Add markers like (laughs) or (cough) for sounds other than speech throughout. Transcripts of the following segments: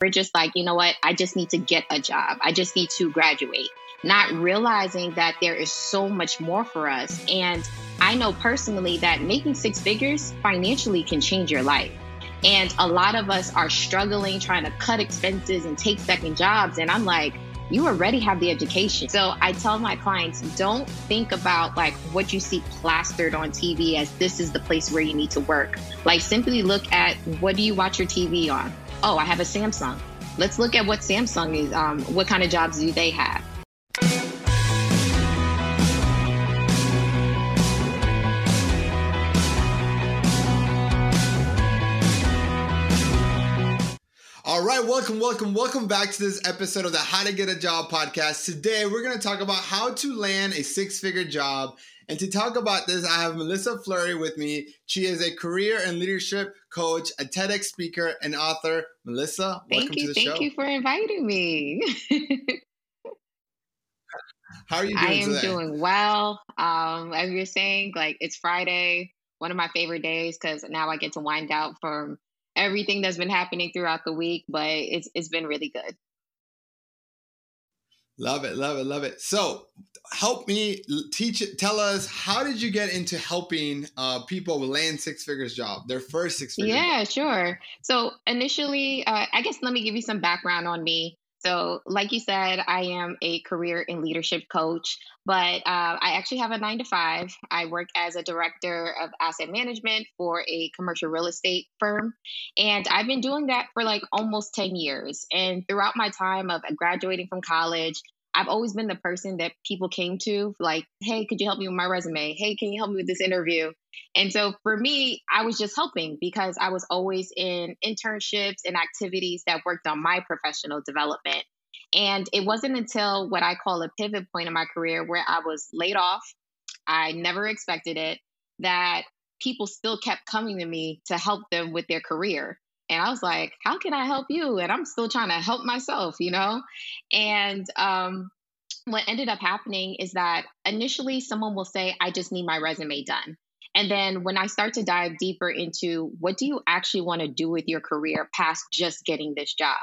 we're just like, you know what? I just need to get a job. I just need to graduate. Not realizing that there is so much more for us. And I know personally that making six figures financially can change your life. And a lot of us are struggling trying to cut expenses and take second jobs. And I'm like, you already have the education. So I tell my clients, don't think about like what you see plastered on TV as this is the place where you need to work. Like simply look at what do you watch your TV on? Oh, I have a Samsung. Let's look at what Samsung is, um, what kind of jobs do they have? All right, welcome, welcome, welcome back to this episode of the How to Get a Job podcast. Today, we're going to talk about how to land a six figure job. And to talk about this, I have Melissa Fleury with me. She is a career and leadership coach, a TEDx speaker, and author. Melissa, thank welcome you, to the thank show. Thank you for inviting me. (laughs) how are you doing I am today? doing well. Um, as you're saying, like it's Friday, one of my favorite days because now I get to wind out from everything that's been happening throughout the week, but it's it's been really good. Love it, love it, love it. So, help me teach it. Tell us how did you get into helping uh, people land six figures job, their first six figures? Yeah, job? sure. So initially, uh, I guess let me give you some background on me. So, like you said, I am a career and leadership coach, but uh, I actually have a nine to five. I work as a director of asset management for a commercial real estate firm. And I've been doing that for like almost 10 years. And throughout my time of graduating from college, I've always been the person that people came to, like, hey, could you help me with my resume? Hey, can you help me with this interview? And so for me, I was just helping because I was always in internships and activities that worked on my professional development. And it wasn't until what I call a pivot point in my career where I was laid off, I never expected it, that people still kept coming to me to help them with their career. And I was like, how can I help you? And I'm still trying to help myself, you know? And um, what ended up happening is that initially someone will say, I just need my resume done. And then when I start to dive deeper into what do you actually want to do with your career past just getting this job?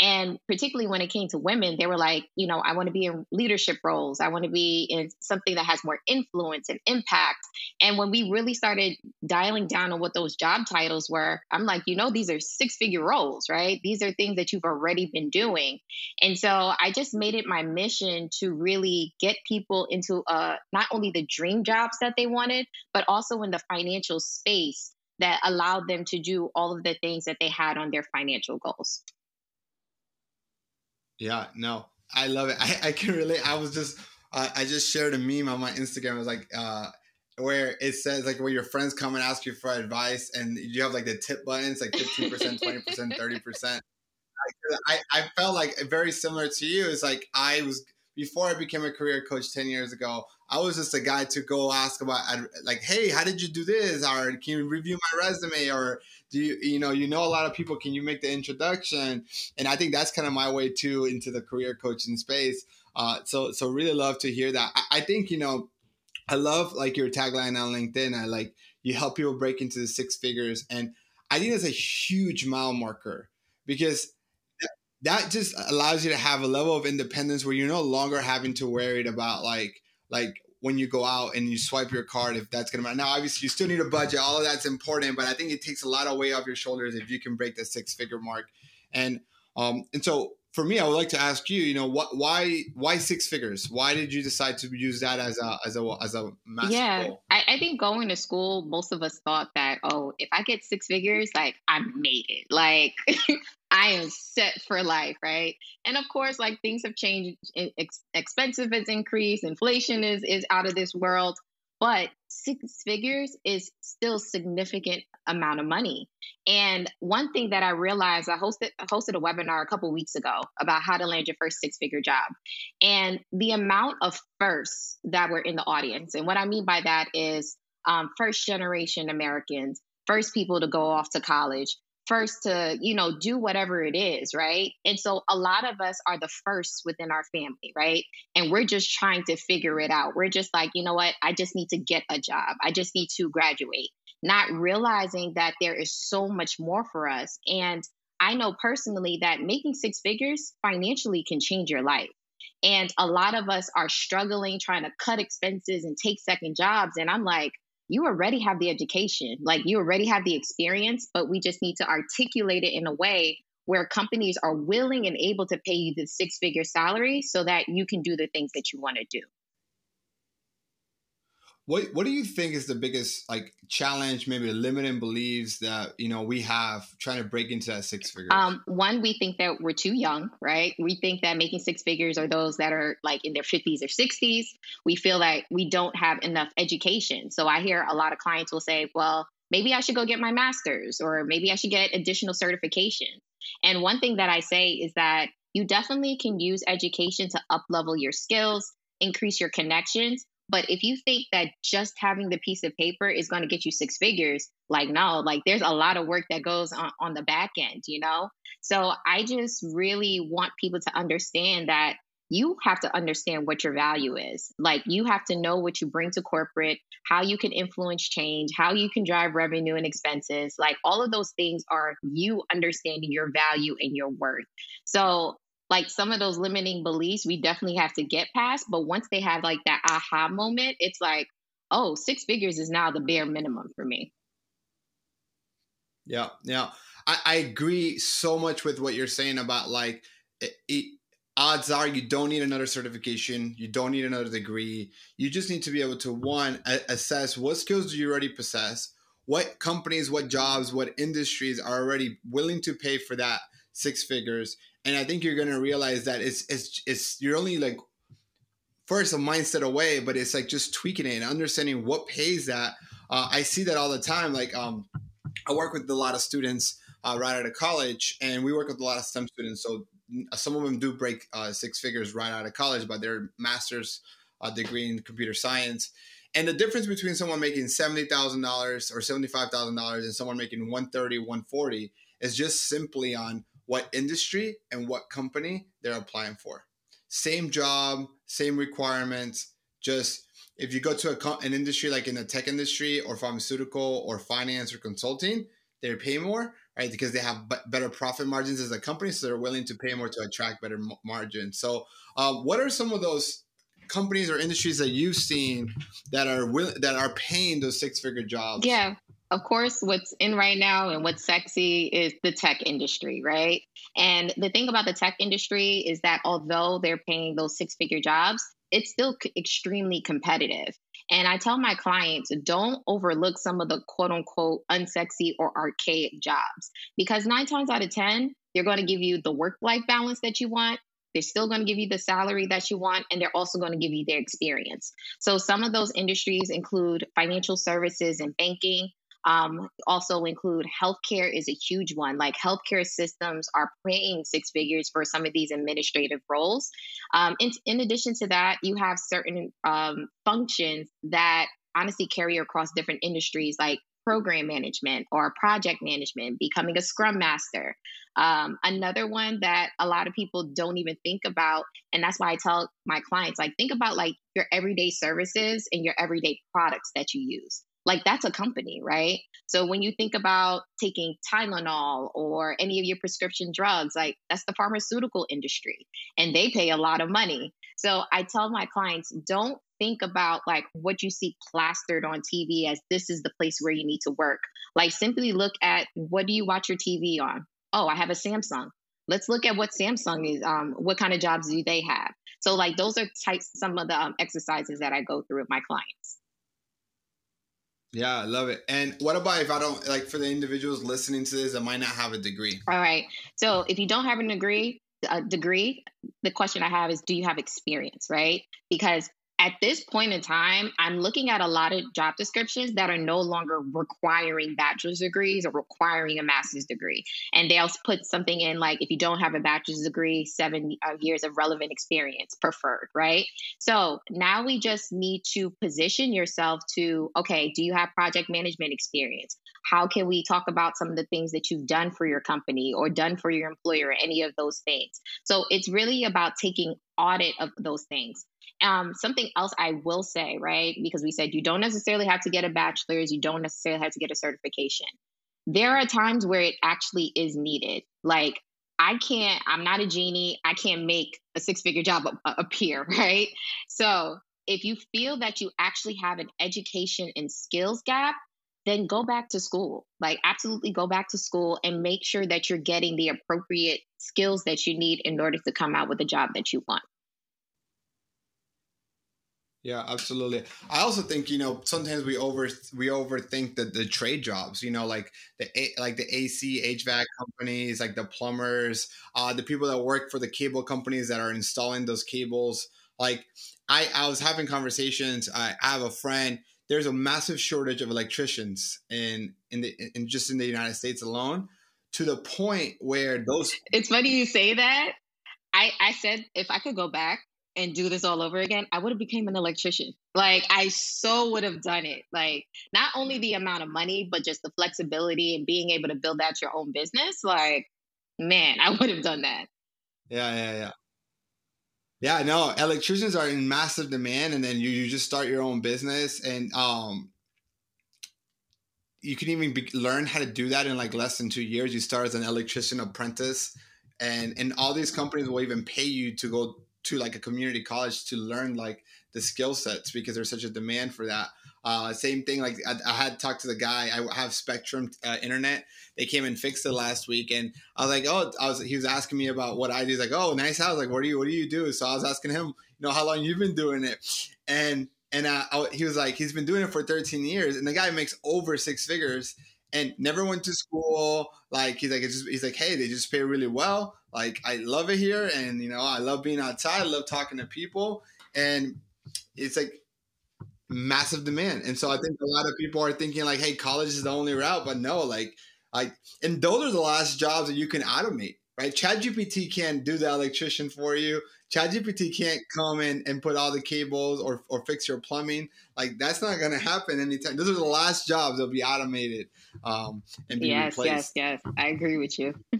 And particularly when it came to women, they were like, you know, I want to be in leadership roles. I want to be in something that has more influence and impact. And when we really started dialing down on what those job titles were, I'm like, you know, these are six figure roles, right? These are things that you've already been doing. And so I just made it my mission to really get people into uh, not only the dream jobs that they wanted, but also in the financial space that allowed them to do all of the things that they had on their financial goals. Yeah, no, I love it. (laughs) I, I can relate. I was just, uh, I just shared a meme on my Instagram. It was like, uh, where it says like where your friends come and ask you for advice and you have like the tip buttons like 15% 20% 30% I, I felt like very similar to you it's like i was before i became a career coach 10 years ago i was just a guy to go ask about like hey how did you do this or can you review my resume or do you you know you know a lot of people can you make the introduction and i think that's kind of my way too into the career coaching space uh, so so really love to hear that I, I think you know I love like your tagline on LinkedIn. I like you help people break into the six figures, and I think that's a huge mile marker because that just allows you to have a level of independence where you're no longer having to worry about like like when you go out and you swipe your card if that's gonna matter. Now, obviously, you still need a budget. All of that's important, but I think it takes a lot of weight off your shoulders if you can break the six figure mark. And um and so for me, I would like to ask you, you know, what, why, why six figures? Why did you decide to use that as a, as a, as a master yeah, goal? I, I think going to school, most of us thought that, oh, if I get six figures, like I made it, like (laughs) I am set for life, right? And of course, like things have changed. Ex- expensive has increased. Inflation is is out of this world. But six figures is still significant amount of money. And one thing that I realized, I hosted hosted a webinar a couple weeks ago about how to land your first six figure job, and the amount of firsts that were in the audience. And what I mean by that is um, first generation Americans, first people to go off to college, first to you know do whatever it is right? And so a lot of us are the first within our family right? And we're just trying to figure it out. We're just like you know what? I just need to get a job. I just need to graduate. Not realizing that there is so much more for us. And I know personally that making six figures financially can change your life. And a lot of us are struggling trying to cut expenses and take second jobs. And I'm like, you already have the education, like you already have the experience, but we just need to articulate it in a way where companies are willing and able to pay you the six figure salary so that you can do the things that you want to do. What What do you think is the biggest like challenge, maybe limiting beliefs that you know we have trying to break into that six figures? Um, one, we think that we're too young, right? We think that making six figures are those that are like in their fifties or sixties. We feel like we don't have enough education. So I hear a lot of clients will say, "Well, maybe I should go get my master's, or maybe I should get additional certification." And one thing that I say is that you definitely can use education to up level your skills, increase your connections, but if you think that just having the piece of paper is going to get you six figures, like, no, like there's a lot of work that goes on, on the back end, you know? So I just really want people to understand that you have to understand what your value is. Like, you have to know what you bring to corporate, how you can influence change, how you can drive revenue and expenses. Like, all of those things are you understanding your value and your worth. So, like some of those limiting beliefs we definitely have to get past but once they have like that aha moment it's like oh six figures is now the bare minimum for me. Yeah yeah. I, I agree so much with what you're saying about like it, it, odds are you don't need another certification you don't need another degree you just need to be able to one assess what skills do you already possess what companies what jobs what industries are already willing to pay for that six figures and I think you're gonna realize that it's it's it's you're only like first a mindset away, but it's like just tweaking it and understanding what pays that. Uh, I see that all the time. Like um, I work with a lot of students uh, right out of college, and we work with a lot of STEM students. So some of them do break uh, six figures right out of college, but they're master's uh, degree in computer science. And the difference between someone making seventy thousand dollars or seventy five thousand dollars and someone making 130, 140 is just simply on what industry and what company they're applying for. Same job, same requirements. Just if you go to a, an industry like in the tech industry or pharmaceutical or finance or consulting, they pay more, right? Because they have b- better profit margins as a company, so they're willing to pay more to attract better m- margins. So, uh, what are some of those companies or industries that you've seen that are will- that are paying those six figure jobs? Yeah, of course, what's in right now and what's sexy is the tech industry, right? And the thing about the tech industry is that although they're paying those six figure jobs, it's still extremely competitive. And I tell my clients, don't overlook some of the quote unquote unsexy or archaic jobs because nine times out of 10, they're going to give you the work life balance that you want. They're still going to give you the salary that you want, and they're also going to give you their experience. So, some of those industries include financial services and banking, um, also include healthcare is a huge one. Like healthcare systems are paying six figures for some of these administrative roles. Um, in, in addition to that, you have certain um, functions that honestly carry across different industries, like program management or project management, becoming a scrum master. Um, another one that a lot of people don't even think about, and that's why I tell my clients, like, think about like your everyday services and your everyday products that you use like that's a company, right? So when you think about taking Tylenol or any of your prescription drugs, like that's the pharmaceutical industry and they pay a lot of money. So I tell my clients, don't think about like what you see plastered on TV as this is the place where you need to work. Like simply look at what do you watch your TV on? Oh, I have a Samsung. Let's look at what Samsung is. Um, what kind of jobs do they have? So like those are types some of the um, exercises that I go through with my clients. Yeah, I love it. And what about if I don't like for the individuals listening to this that might not have a degree? All right. So if you don't have a degree, a degree, the question I have is do you have experience, right? Because at this point in time, I'm looking at a lot of job descriptions that are no longer requiring bachelor's degrees or requiring a master's degree. And they'll put something in like, if you don't have a bachelor's degree, seven uh, years of relevant experience preferred, right? So now we just need to position yourself to, okay, do you have project management experience? How can we talk about some of the things that you've done for your company or done for your employer, or any of those things? So it's really about taking audit of those things. Um, something else I will say, right? Because we said you don't necessarily have to get a bachelor's, you don't necessarily have to get a certification. there are times where it actually is needed. Like I can't, I'm not a genie. I can't make a six figure job appear, (laughs) right? So if you feel that you actually have an education and skills gap, then go back to school. Like, absolutely go back to school and make sure that you're getting the appropriate skills that you need in order to come out with the job that you want. Yeah, absolutely. I also think you know sometimes we over we overthink the the trade jobs. You know, like the like the AC HVAC companies, like the plumbers, uh, the people that work for the cable companies that are installing those cables. Like I I was having conversations. I, I have a friend. There's a massive shortage of electricians in in the in just in the United States alone, to the point where those. It's funny you say that. I I said if I could go back and do this all over again, I would have became an electrician. Like I so would have done it. Like not only the amount of money, but just the flexibility and being able to build out your own business. Like, man, I (laughs) would have done that. Yeah, yeah, yeah. Yeah, no, electricians are in massive demand, and then you, you just start your own business, and um, you can even be, learn how to do that in like less than two years. You start as an electrician apprentice, and and all these companies will even pay you to go to like a community college to learn like the skill sets because there's such a demand for that. Uh, same thing. Like I, I, had talked to the guy. I have Spectrum uh, Internet. They came and fixed it last week, and I was like, "Oh, I was." He was asking me about what I do. He's like, "Oh, nice house. Like, what do you what do you do?" So I was asking him, you know, how long you've been doing it, and and uh, I, he was like, he's been doing it for 13 years, and the guy makes over six figures and never went to school. Like he's like, just, he's like, hey, they just pay really well. Like I love it here, and you know, I love being outside. I love talking to people, and it's like massive demand. And so I think a lot of people are thinking like, hey, college is the only route, but no, like, like, and those are the last jobs that you can automate, right? ChatGPT can't do the electrician for you. ChatGPT can't come in and put all the cables or, or fix your plumbing. Like that's not going to happen anytime. Those are the last jobs that'll be automated um, and be yes, replaced. Yes, yes, I agree with you. (laughs)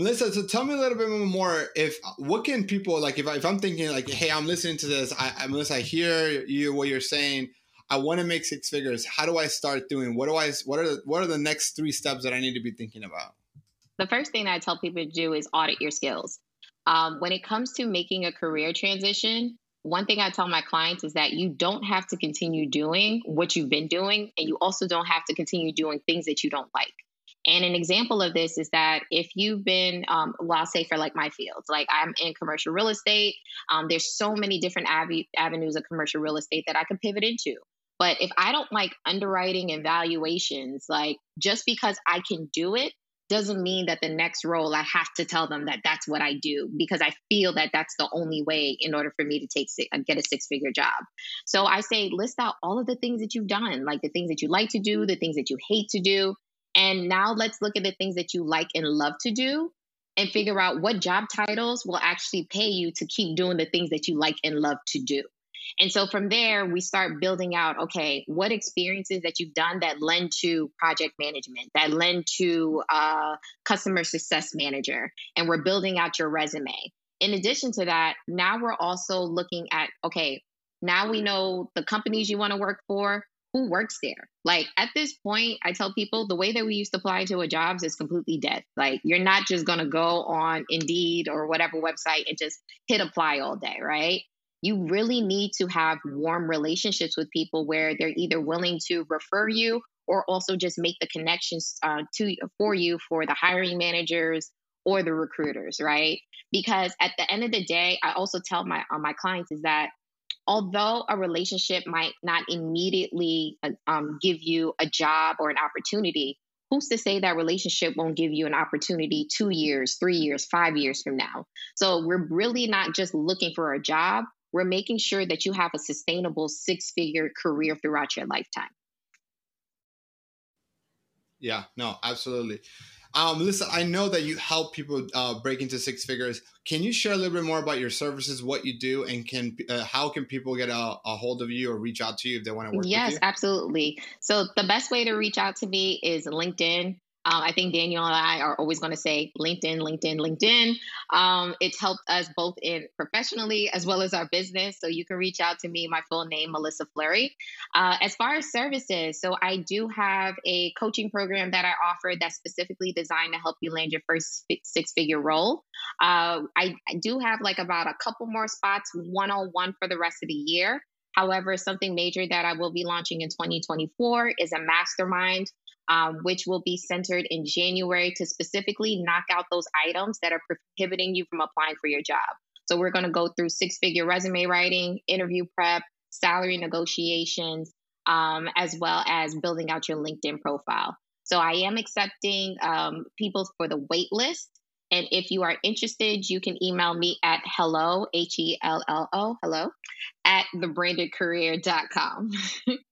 Melissa, so tell me a little bit more. If what can people like? If, I, if I'm thinking like, hey, I'm listening to this. I, I Melissa, I hear you what you're saying. I want to make six figures. How do I start doing? What do I? What are the, what are the next three steps that I need to be thinking about? The first thing I tell people to do is audit your skills. Um, when it comes to making a career transition, one thing I tell my clients is that you don't have to continue doing what you've been doing, and you also don't have to continue doing things that you don't like. And an example of this is that if you've been, um, well, I'll say for like my fields, like I'm in commercial real estate, um, there's so many different av- avenues of commercial real estate that I could pivot into. But if I don't like underwriting and valuations, like just because I can do it doesn't mean that the next role I have to tell them that that's what I do because I feel that that's the only way in order for me to take get a six figure job. So I say list out all of the things that you've done, like the things that you like to do, the things that you hate to do, and now let's look at the things that you like and love to do and figure out what job titles will actually pay you to keep doing the things that you like and love to do. And so from there, we start building out okay, what experiences that you've done that lend to project management, that lend to uh, customer success manager, and we're building out your resume. In addition to that, now we're also looking at okay, now we know the companies you want to work for, who works there? Like at this point, I tell people the way that we used to apply to a jobs is completely dead. Like you're not just gonna go on Indeed or whatever website and just hit apply all day, right? You really need to have warm relationships with people where they're either willing to refer you or also just make the connections uh, to for you for the hiring managers or the recruiters, right? Because at the end of the day, I also tell my uh, my clients is that although a relationship might not immediately uh, um, give you a job or an opportunity, who's to say that relationship won't give you an opportunity two years, three years, five years from now? So we're really not just looking for a job. We're making sure that you have a sustainable six figure career throughout your lifetime. Yeah, no, absolutely. Um, listen, I know that you help people uh, break into six figures. Can you share a little bit more about your services, what you do, and can uh, how can people get a, a, hold of you or reach out to you if they want to work yes, absolutely. So the best way to reach out to me is LinkedIn. Um, I think Daniel and I are always going to say LinkedIn, LinkedIn, LinkedIn. Um, it's helped us both in professionally as well as our business. So you can reach out to me, my full name, Melissa Fleury. Uh, as far as services, so I do have a coaching program that I offer that's specifically designed to help you land your first six figure role. Uh, I, I do have like about a couple more spots one on one for the rest of the year. However, something major that I will be launching in 2024 is a mastermind um, which will be centered in January to specifically knock out those items that are prohibiting you from applying for your job. So we're going to go through six figure resume writing, interview prep, salary negotiations, um, as well as building out your LinkedIn profile. So I am accepting um, people for the wait list. And if you are interested, you can email me at hello, H E L L O, hello, at thebrandedcareer.com. (laughs)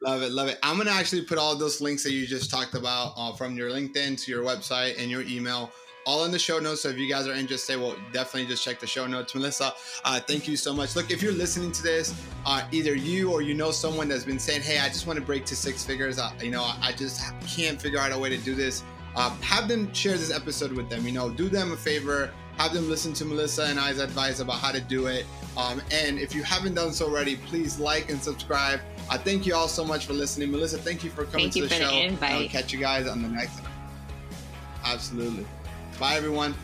Love it, love it. I'm gonna actually put all those links that you just talked about uh, from your LinkedIn to your website and your email all in the show notes. So if you guys are interested, well, definitely just check the show notes. Melissa, uh, thank you so much. Look, if you're listening to this, uh, either you or you know someone that's been saying, "Hey, I just want to break to six figures. Uh, you know, I just can't figure out a way to do this." Uh, have them share this episode with them. You know, do them a favor. Have them listen to Melissa and I's advice about how to do it. Um, and if you haven't done so already, please like and subscribe. I thank you all so much for listening. Melissa, thank you for coming thank to the show. The invite. I'll catch you guys on the next. one. Absolutely. Bye, everyone.